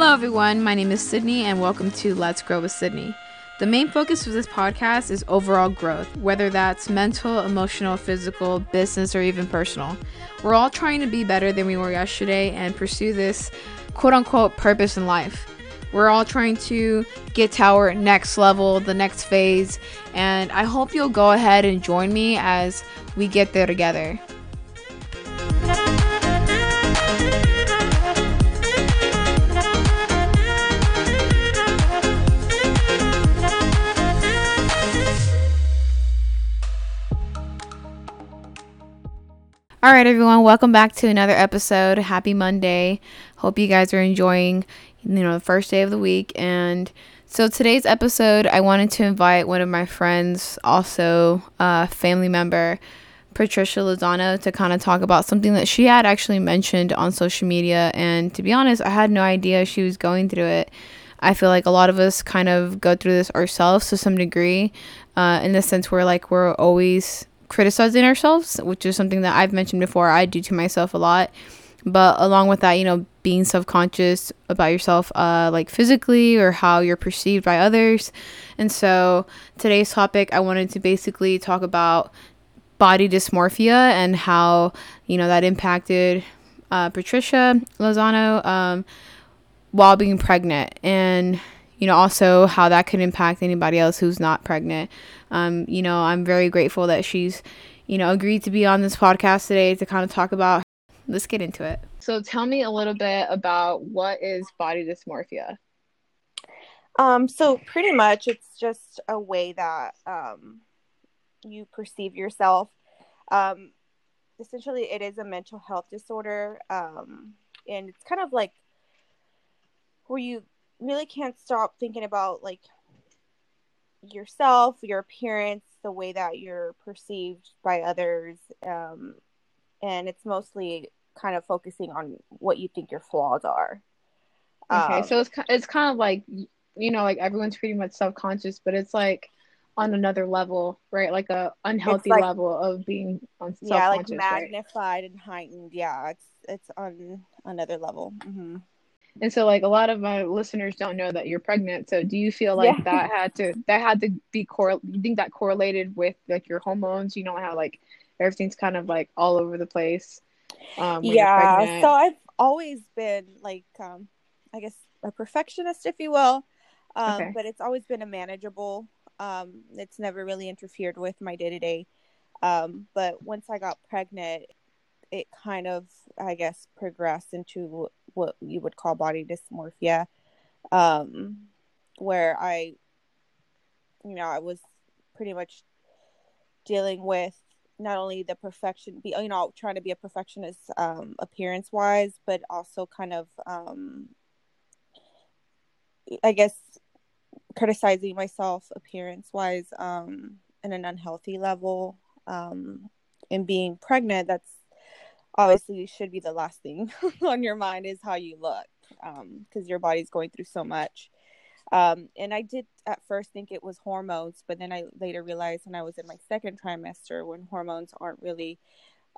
Hello, everyone. My name is Sydney, and welcome to Let's Grow with Sydney. The main focus of this podcast is overall growth, whether that's mental, emotional, physical, business, or even personal. We're all trying to be better than we were yesterday and pursue this quote unquote purpose in life. We're all trying to get to our next level, the next phase, and I hope you'll go ahead and join me as we get there together. All right, everyone, welcome back to another episode. Happy Monday. Hope you guys are enjoying, you know, the first day of the week. And so today's episode, I wanted to invite one of my friends, also a family member, Patricia Lozano, to kind of talk about something that she had actually mentioned on social media. And to be honest, I had no idea she was going through it. I feel like a lot of us kind of go through this ourselves to some degree, uh, in the sense where like we're always criticizing ourselves, which is something that I've mentioned before. I do to myself a lot. But along with that, you know, being self conscious about yourself, uh, like physically or how you're perceived by others. And so today's topic, I wanted to basically talk about body dysmorphia and how, you know, that impacted uh, Patricia Lozano um, while being pregnant. And, you know, also how that could impact anybody else who's not pregnant. Um, you know, I'm very grateful that she's, you know, agreed to be on this podcast today to kind of talk about. Let's get into it. So, tell me a little bit about what is body dysmorphia. Um, so pretty much, it's just a way that um, you perceive yourself. Um, essentially, it is a mental health disorder, um, and it's kind of like where you really can't stop thinking about like yourself, your appearance, the way that you're perceived by others. Um, and it's mostly kind of focusing on what you think your flaws are. Okay, um, so it's it's kind of like you know, like everyone's pretty much self-conscious, but it's like on another level, right? Like a unhealthy like, level of being on yeah, like magnified right? and heightened. Yeah, it's it's on another level. Mm-hmm. And so like a lot of my listeners don't know that you're pregnant. So do you feel like yeah. that had to that had to be core you think that correlated with like your hormones? You know how like everything's kind of like all over the place. Um, yeah. So I've always been like um I guess a perfectionist if you will. Um okay. but it's always been a manageable um it's never really interfered with my day to day. Um but once I got pregnant it kind of I guess progressed into what you would call body dysmorphia, um, where I, you know, I was pretty much dealing with not only the perfection, be you know, trying to be a perfectionist um, appearance wise, but also kind of, um, I guess, criticizing myself appearance wise um, in an unhealthy level. Um, and being pregnant, that's obviously should be the last thing on your mind is how you look because um, your body's going through so much. Um, and i did at first think it was hormones but then i later realized when i was in my second trimester when hormones aren't really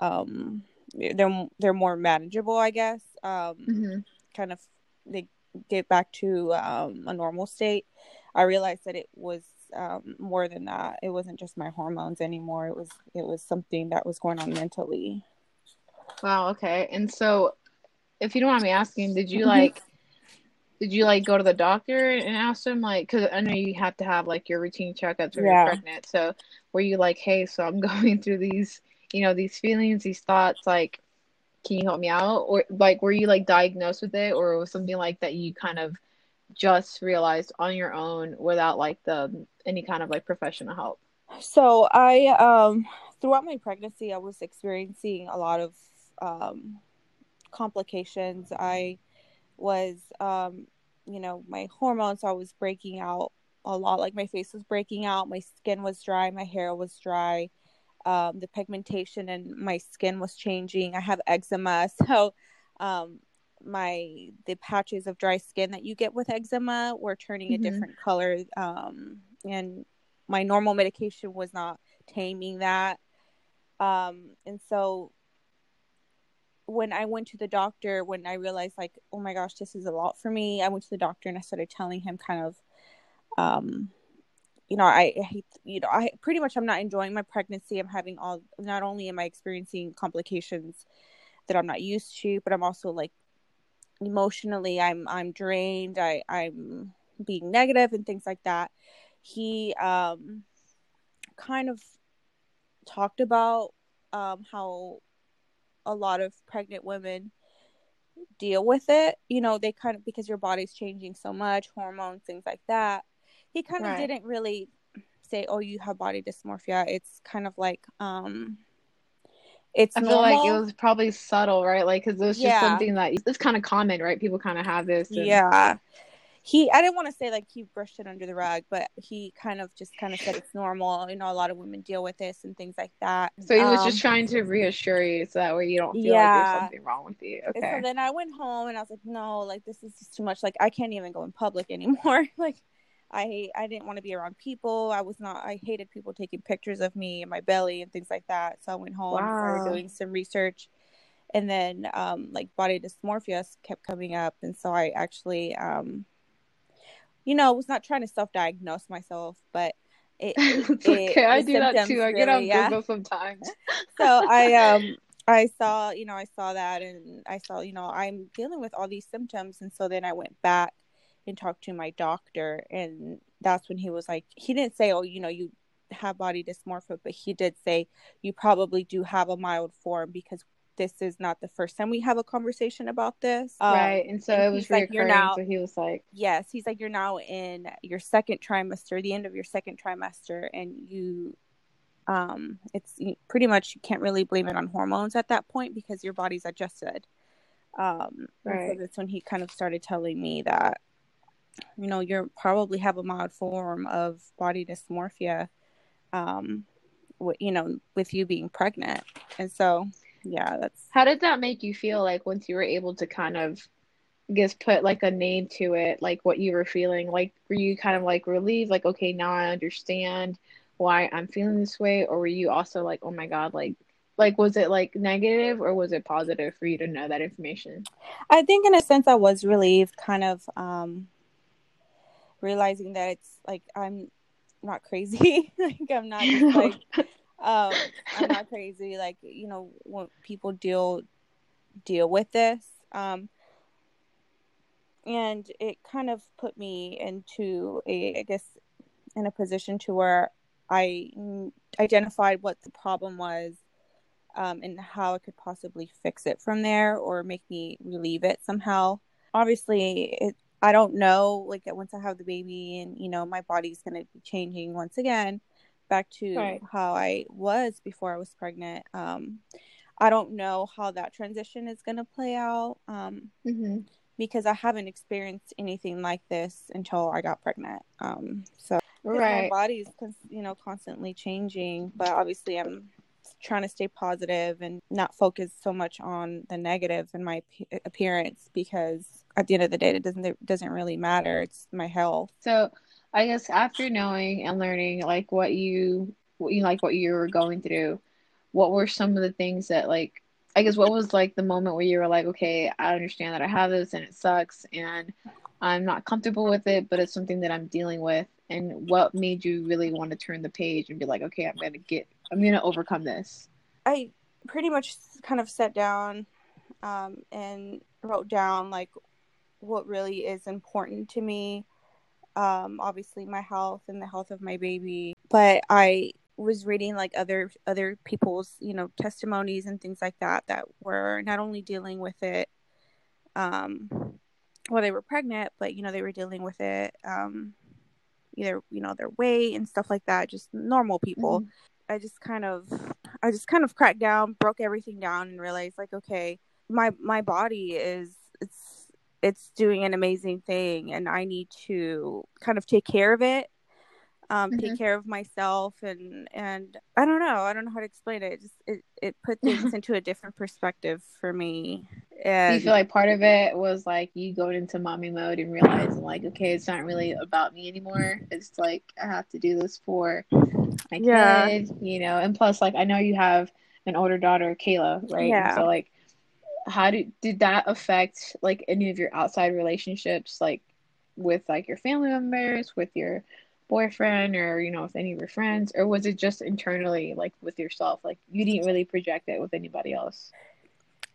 um, they're they're more manageable i guess. Um, mm-hmm. kind of they get back to um, a normal state. I realized that it was um, more than that. It wasn't just my hormones anymore. It was it was something that was going on mentally Wow. Okay. And so, if you don't mind me asking, did you mm-hmm. like, did you like go to the doctor and ask them like, because I know you have to have like your routine checkups when yeah. you're pregnant. So, were you like, hey, so I'm going through these, you know, these feelings, these thoughts, like, can you help me out? Or like, were you like diagnosed with it, or was something like that you kind of just realized on your own without like the any kind of like professional help? So I um throughout my pregnancy I was experiencing a lot of um, complications. I was, um, you know, my hormones, I was breaking out a lot. Like my face was breaking out, my skin was dry, my hair was dry. Um, the pigmentation in my skin was changing. I have eczema, so um, my the patches of dry skin that you get with eczema were turning mm-hmm. a different color. Um, and my normal medication was not taming that. Um, and so when I went to the doctor, when I realized like, oh my gosh, this is a lot for me, I went to the doctor and I started telling him kind of, um, you know, I, hate, you know, I pretty much I'm not enjoying my pregnancy. I'm having all, not only am I experiencing complications that I'm not used to, but I'm also like emotionally, I'm, I'm drained. I, I'm being negative and things like that. He, um, kind of talked about, um, how a lot of pregnant women deal with it. You know, they kind of because your body's changing so much, hormones, things like that. He kind of right. didn't really say, "Oh, you have body dysmorphia." It's kind of like um it's I feel like it was probably subtle, right? Like cuz it was just something that it's kind of common, right? People kind of have this. And... Yeah he i didn't want to say like he brushed it under the rug but he kind of just kind of said it's normal. You know a lot of women deal with this and things like that. So he was um, just trying to reassure you so that way you don't feel yeah. like there's something wrong with you. Okay so then i went home and i was like no like this is just too much. Like i can't even go in public anymore. Like i i didn't want to be around people. I was not i hated people taking pictures of me and my belly and things like that. So i went home wow. started doing some research. And then um like body dysmorphia kept coming up. And so i actually um you know, was not trying to self-diagnose myself, but it, it okay. I do that too. I get on yeah. Google sometimes. so I um I saw, you know, I saw that and I saw, you know, I'm dealing with all these symptoms and so then I went back and talked to my doctor and that's when he was like he didn't say, "Oh, you know, you have body dysmorphia," but he did say you probably do have a mild form because this is not the first time we have a conversation about this. Um, right. And so and it was like, you're now, so he was like, yes, he's like, you're now in your second trimester, the end of your second trimester, and you, um, it's pretty much, you can't really blame it on hormones at that point because your body's adjusted. Um, right. so that's when he kind of started telling me that, you know, you're probably have a mild form of body dysmorphia, um, you know, with you being pregnant. And so, yeah, that's how did that make you feel like once you were able to kind of I guess put like a name to it, like what you were feeling? Like were you kind of like relieved, like, okay, now I understand why I'm feeling this way, or were you also like, oh my god, like like was it like negative or was it positive for you to know that information? I think in a sense I was relieved, kind of um realizing that it's like I'm not crazy. like I'm not like um i'm not crazy like you know when people deal deal with this um and it kind of put me into a i guess in a position to where i identified what the problem was um, and how I could possibly fix it from there or make me relieve it somehow. Obviously, it, I don't know. Like once I have the baby, and you know, my body's gonna be changing once again back to right. how I was before I was pregnant. Um, I don't know how that transition is going to play out um, mm-hmm. because I haven't experienced anything like this until I got pregnant. Um, so right. my body's you know constantly changing, but obviously I'm trying to stay positive and not focus so much on the negatives in my appearance because at the end of the day it doesn't it doesn't really matter. It's my health. So I guess after knowing and learning like what you what you like what you were going through, what were some of the things that like I guess what was like the moment where you were like, okay, I understand that I have this and it sucks and I'm not comfortable with it, but it's something that I'm dealing with. And what made you really want to turn the page and be like, okay, I'm gonna get, I'm gonna overcome this? I pretty much kind of sat down um, and wrote down like what really is important to me um, obviously my health and the health of my baby. But I was reading like other other people's you know testimonies and things like that that were not only dealing with it um while they were pregnant but you know they were dealing with it um either you know their weight and stuff like that just normal people mm-hmm. i just kind of i just kind of cracked down broke everything down and realized like okay my my body is it's doing an amazing thing and I need to kind of take care of it. Um, mm-hmm. take care of myself and and I don't know I don't know how to explain it. it just it, it put things into a different perspective for me. And you feel like part of it was like you going into mommy mode and realizing like okay it's not really about me anymore. It's like I have to do this for my yeah. kid, you know. And plus like I know you have an older daughter, Kayla, right? Yeah. And so like how did did that affect like any of your outside relationships like with like your family members, with your boyfriend or you know with any of your friends? Or was it just internally like with yourself? Like you didn't really project it with anybody else?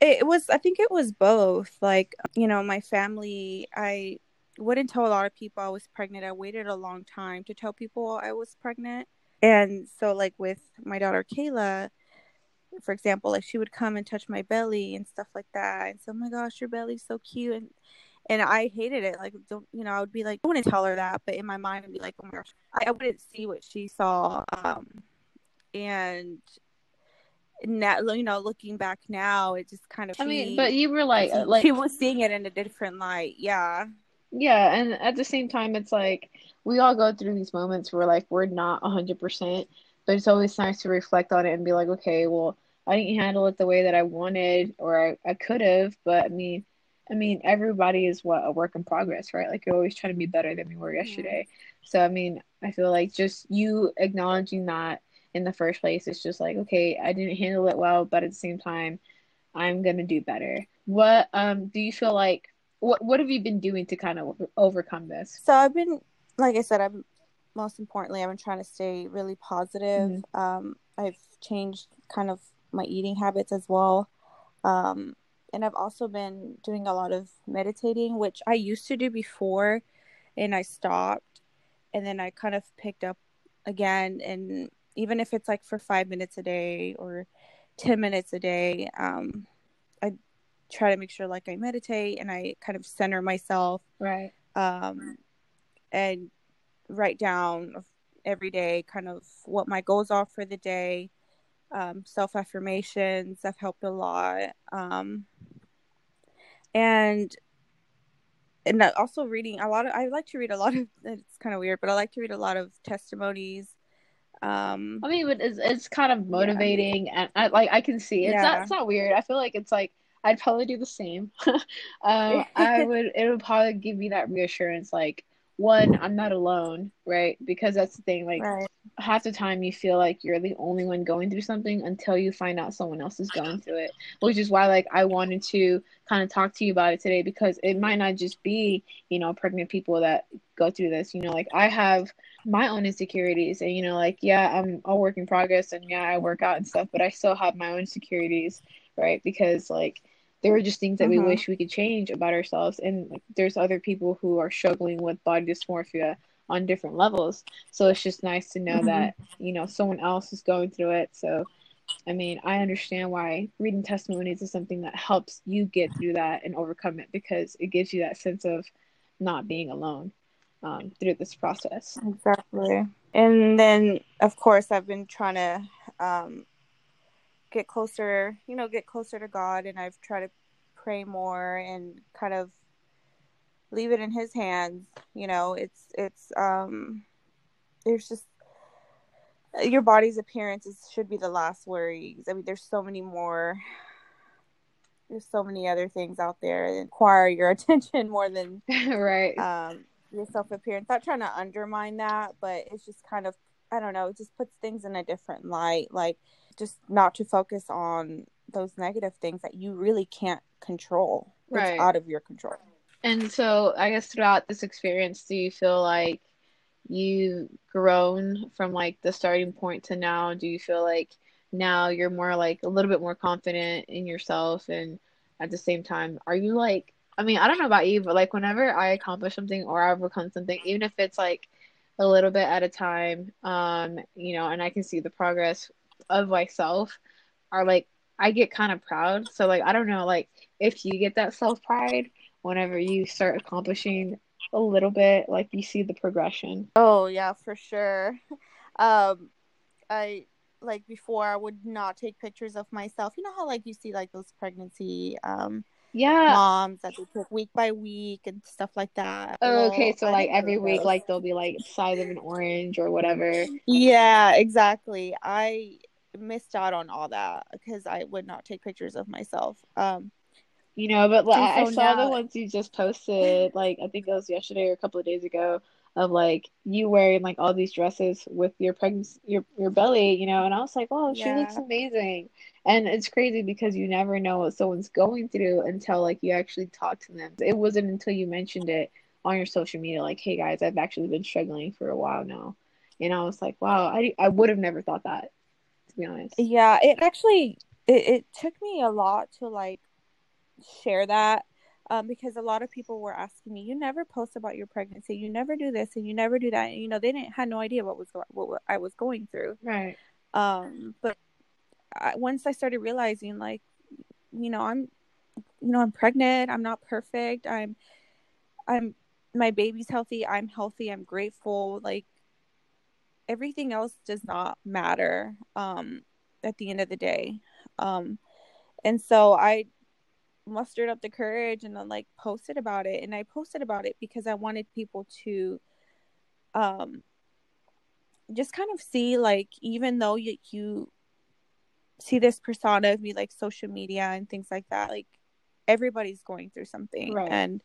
It was i think it was both. Like you know my family i wouldn't tell a lot of people i was pregnant. I waited a long time to tell people i was pregnant. And so like with my daughter kayla for example like she would come and touch my belly and stuff like that and so oh my gosh your belly's so cute and and I hated it. Like, don't you know? I would be like, I wouldn't tell her that, but in my mind, I'd be like, oh my gosh, I, I wouldn't see what she saw. Um, and now, you know, looking back now, it just kind of. I mean, but you were like, she, like she was seeing it in a different light. Yeah. Yeah, and at the same time, it's like we all go through these moments where like we're not hundred percent, but it's always nice to reflect on it and be like, okay, well, I didn't handle it the way that I wanted or I, I could have, but I mean I mean, everybody is what a work in progress, right? Like you're always trying to be better than we were yesterday. So I mean, I feel like just you acknowledging that in the first place is just like, okay, I didn't handle it well, but at the same time, I'm gonna do better. What um do you feel like? What what have you been doing to kind of overcome this? So I've been, like I said, I'm most importantly, I've been trying to stay really positive. Mm-hmm. Um, I've changed kind of my eating habits as well. Um, and I've also been doing a lot of meditating, which I used to do before and I stopped and then I kind of picked up again and even if it's like for 5 minutes a day or 10 minutes a day, um I try to make sure like I meditate and I kind of center myself. Right. Um and write down every day kind of what my goals are for the day. Um, self affirmations have helped a lot. Um, and and also reading a lot of i like to read a lot of it's kind of weird but i like to read a lot of testimonies um i mean but it's, it's kind of motivating yeah. and I, like i can see it's yeah. not it's not weird i feel like it's like i'd probably do the same um i would it would probably give me that reassurance like one i'm not alone right? Because that's the thing like right. half the time you feel like you're the only one going through something until you find out someone else is going through it which is why like i wanted to kind of talk to you about it today because it might not just be you know pregnant people that go through this you know? Like i have my own insecurities and you know like yeah i'm a work in progress and yeah i work out and stuff but i still have my own insecurities right? Because like there are just things that mm-hmm. we wish we could change about ourselves and like, there's other people who are struggling with body dysmorphia on different levels so it's just nice to know mm-hmm. that you know someone else is going through it so i mean i understand why reading testimonies is something that helps you get through that and overcome it because it gives you that sense of not being alone um, through this process exactly and then of course i've been trying to um, get closer, you know, get closer to God. And I've tried to pray more and kind of leave it in His hands. You know, it's, it's, um, there's just, your body's appearance is, should be the last worries. I mean, there's so many more, there's so many other things out there that require your attention more than, right. Um, your self appearance. Not trying to undermine that, but it's just kind of, I don't know, it just puts things in a different light. Like, just not to focus on those negative things that you really can't control. Right. It's out of your control. And so, I guess throughout this experience, do you feel like you've grown from like the starting point to now? Do you feel like now you're more like a little bit more confident in yourself? And at the same time, are you like, I mean, I don't know about you, but like whenever I accomplish something or I overcome something, even if it's like a little bit at a time, um, you know, and I can see the progress of myself are like I get kind of proud. So like I don't know like if you get that self pride whenever you start accomplishing a little bit like you see the progression. Oh yeah, for sure. Um I like before I would not take pictures of myself. You know how like you see like those pregnancy um yeah moms that they took week by week and stuff like that. Oh, okay, so I like every week like they'll be like size of an orange or whatever. Yeah, exactly. I missed out on all that because I would not take pictures of myself. Um, you know, but like, I saw now... the ones you just posted, like I think it was yesterday or a couple of days ago, of like you wearing like all these dresses with your pregnancy, your your belly, you know, and I was like, oh, she yeah. looks amazing. And it's crazy because you never know what someone's going through until like you actually talk to them. It wasn't until you mentioned it on your social media, like, hey guys, I've actually been struggling for a while now. And I was like, wow, I, I would have never thought that, to be honest. Yeah, it actually it, it took me a lot to like share that um, because a lot of people were asking me, "You never post about your pregnancy. You never do this, and you never do that." And, you know, they didn't had no idea what was what I was going through. Right. Um, but I, once I started realizing, like, you know, I'm, you know, I'm pregnant. I'm not perfect. I'm, I'm, my baby's healthy. I'm healthy. I'm grateful. Like, everything else does not matter. Um, at the end of the day. Um, and so I mustered up the courage and then like posted about it and i posted about it because i wanted people to um just kind of see like even though you, you see this persona of me like social media and things like that like everybody's going through something right. and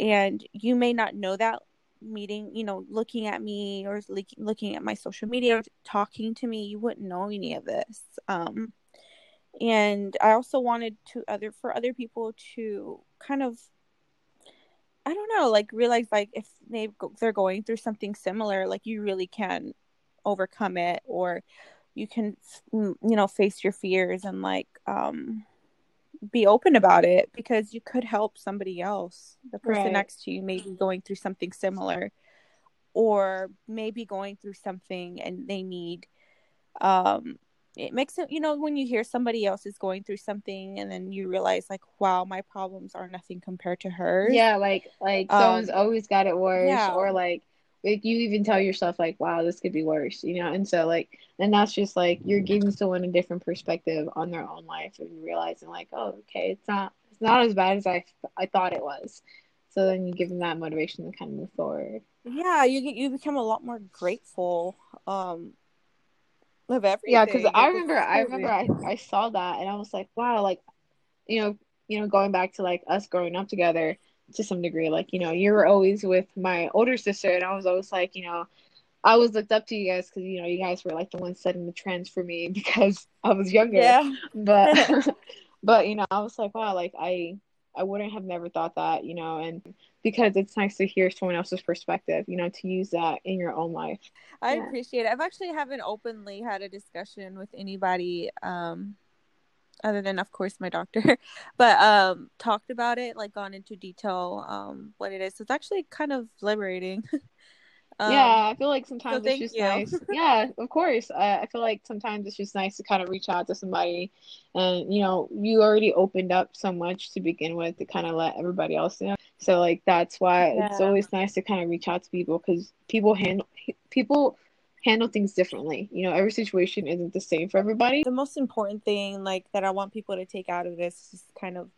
and you may not know that meeting you know looking at me or looking at my social media or talking to me you wouldn't know any of this. Um and i also wanted to other for other people to kind of i don't know like realize like if they they're going through something similar like you really can overcome it or you can you know face your fears and like um be open about it because you could help somebody else the person right. next to you may be going through something similar or maybe going through something and they need um it makes it you know when you hear somebody else is going through something and then you realize like wow my problems are nothing compared to hers yeah like like um, someone's always got it worse yeah. or like like you even tell yourself like wow this could be worse you know? And so like and that's just like you're giving someone a different perspective on their own life and realizing like oh okay it's not it's not as bad as i i thought it was. So then you give them that motivation to kind of move forward. Yeah you get you become a lot more grateful um of everything. Yeah, because I remember, I remember, I, I saw that and I was like, wow, like, you know, you know, going back to like us growing up together to some degree, like, you know, you were always with my older sister, and I was always like, you know, I was looked up to you guys because you know you guys were like the ones setting the trends for me because I was younger. Yeah. But but you know I was like wow like I I wouldn't have never thought that you know and because it's nice to hear someone else's perspective, you know, to use that in your own life. I yeah. appreciate it. I've actually haven't openly had a discussion with anybody um other than of course my doctor, but um talked about it, like gone into detail um what it is. So it's actually kind of liberating. Um, yeah, I feel like sometimes so it's just you. nice. yeah, of course. I, I feel like sometimes it's just nice to kind of reach out to somebody, and you know, you already opened up so much to begin with to kind of let everybody else know. So like that's why yeah. it's always nice to kind of reach out to people because people handle people handle things differently. You know, every situation isn't the same for everybody. The most important thing, like that, I want people to take out of this is kind of,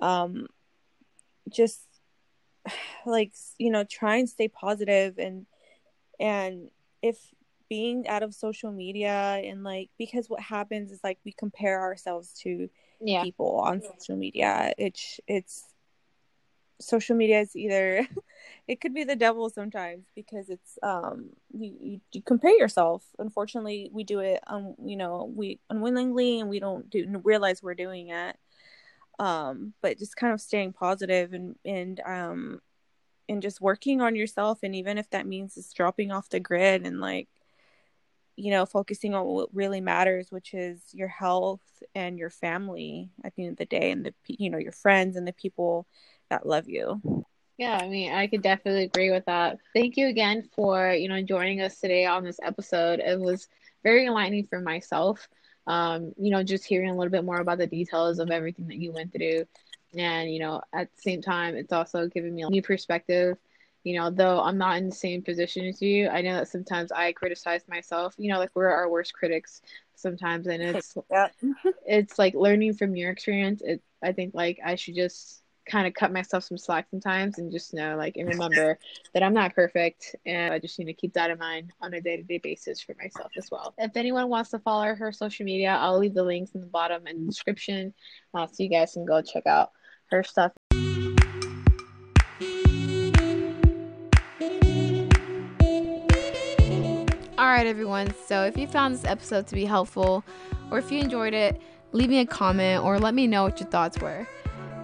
um, just like you know try and stay positive and and if being out of social media and like because what happens is like we compare ourselves to yeah. people on social media it's it's social media is either it could be the devil sometimes because it's um you, you, compare yourself. Unfortunately we do it um you know we unwillingly and we don't do realize we're doing it. Um but just kind of staying positive and and um and just working on yourself. And even if that means it's dropping off the grid and like you know focusing on what really matters which is your health and your family at the end of the day and the you know your friends and the people that love you yeah i mean i could definitely agree with that. Thank you again for you know joining us today on this episode. It was very enlightening for myself um you know just hearing a little bit more about the details of everything that you went through. And you know at the same time it's also giving me a new perspective. You know though i'm not in the same position as you i know that sometimes i criticize myself you know like we're our worst critics sometimes. And it's it's like learning from your experience. It i think like i should just kind of cut myself some slack sometimes and just know like and remember that i'm not perfect and i just need to keep that in mind on a day-to-day basis for myself as well if anyone wants to follow her social media i'll leave the links in the bottom and description uh, so you guys can go check out her stuff. All right, everyone. So, if you found this episode to be helpful, or if you enjoyed it, leave me a comment or let me know what your thoughts were.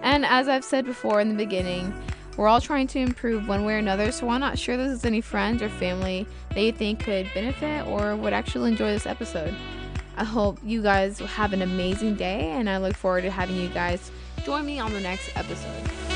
And as I've said before in the beginning, we're all trying to improve one way or another, so why not share this with any friends or family that you think could benefit or would actually enjoy this episode? I hope you guys have an amazing day, and I look forward to having you guys join me on the next episode.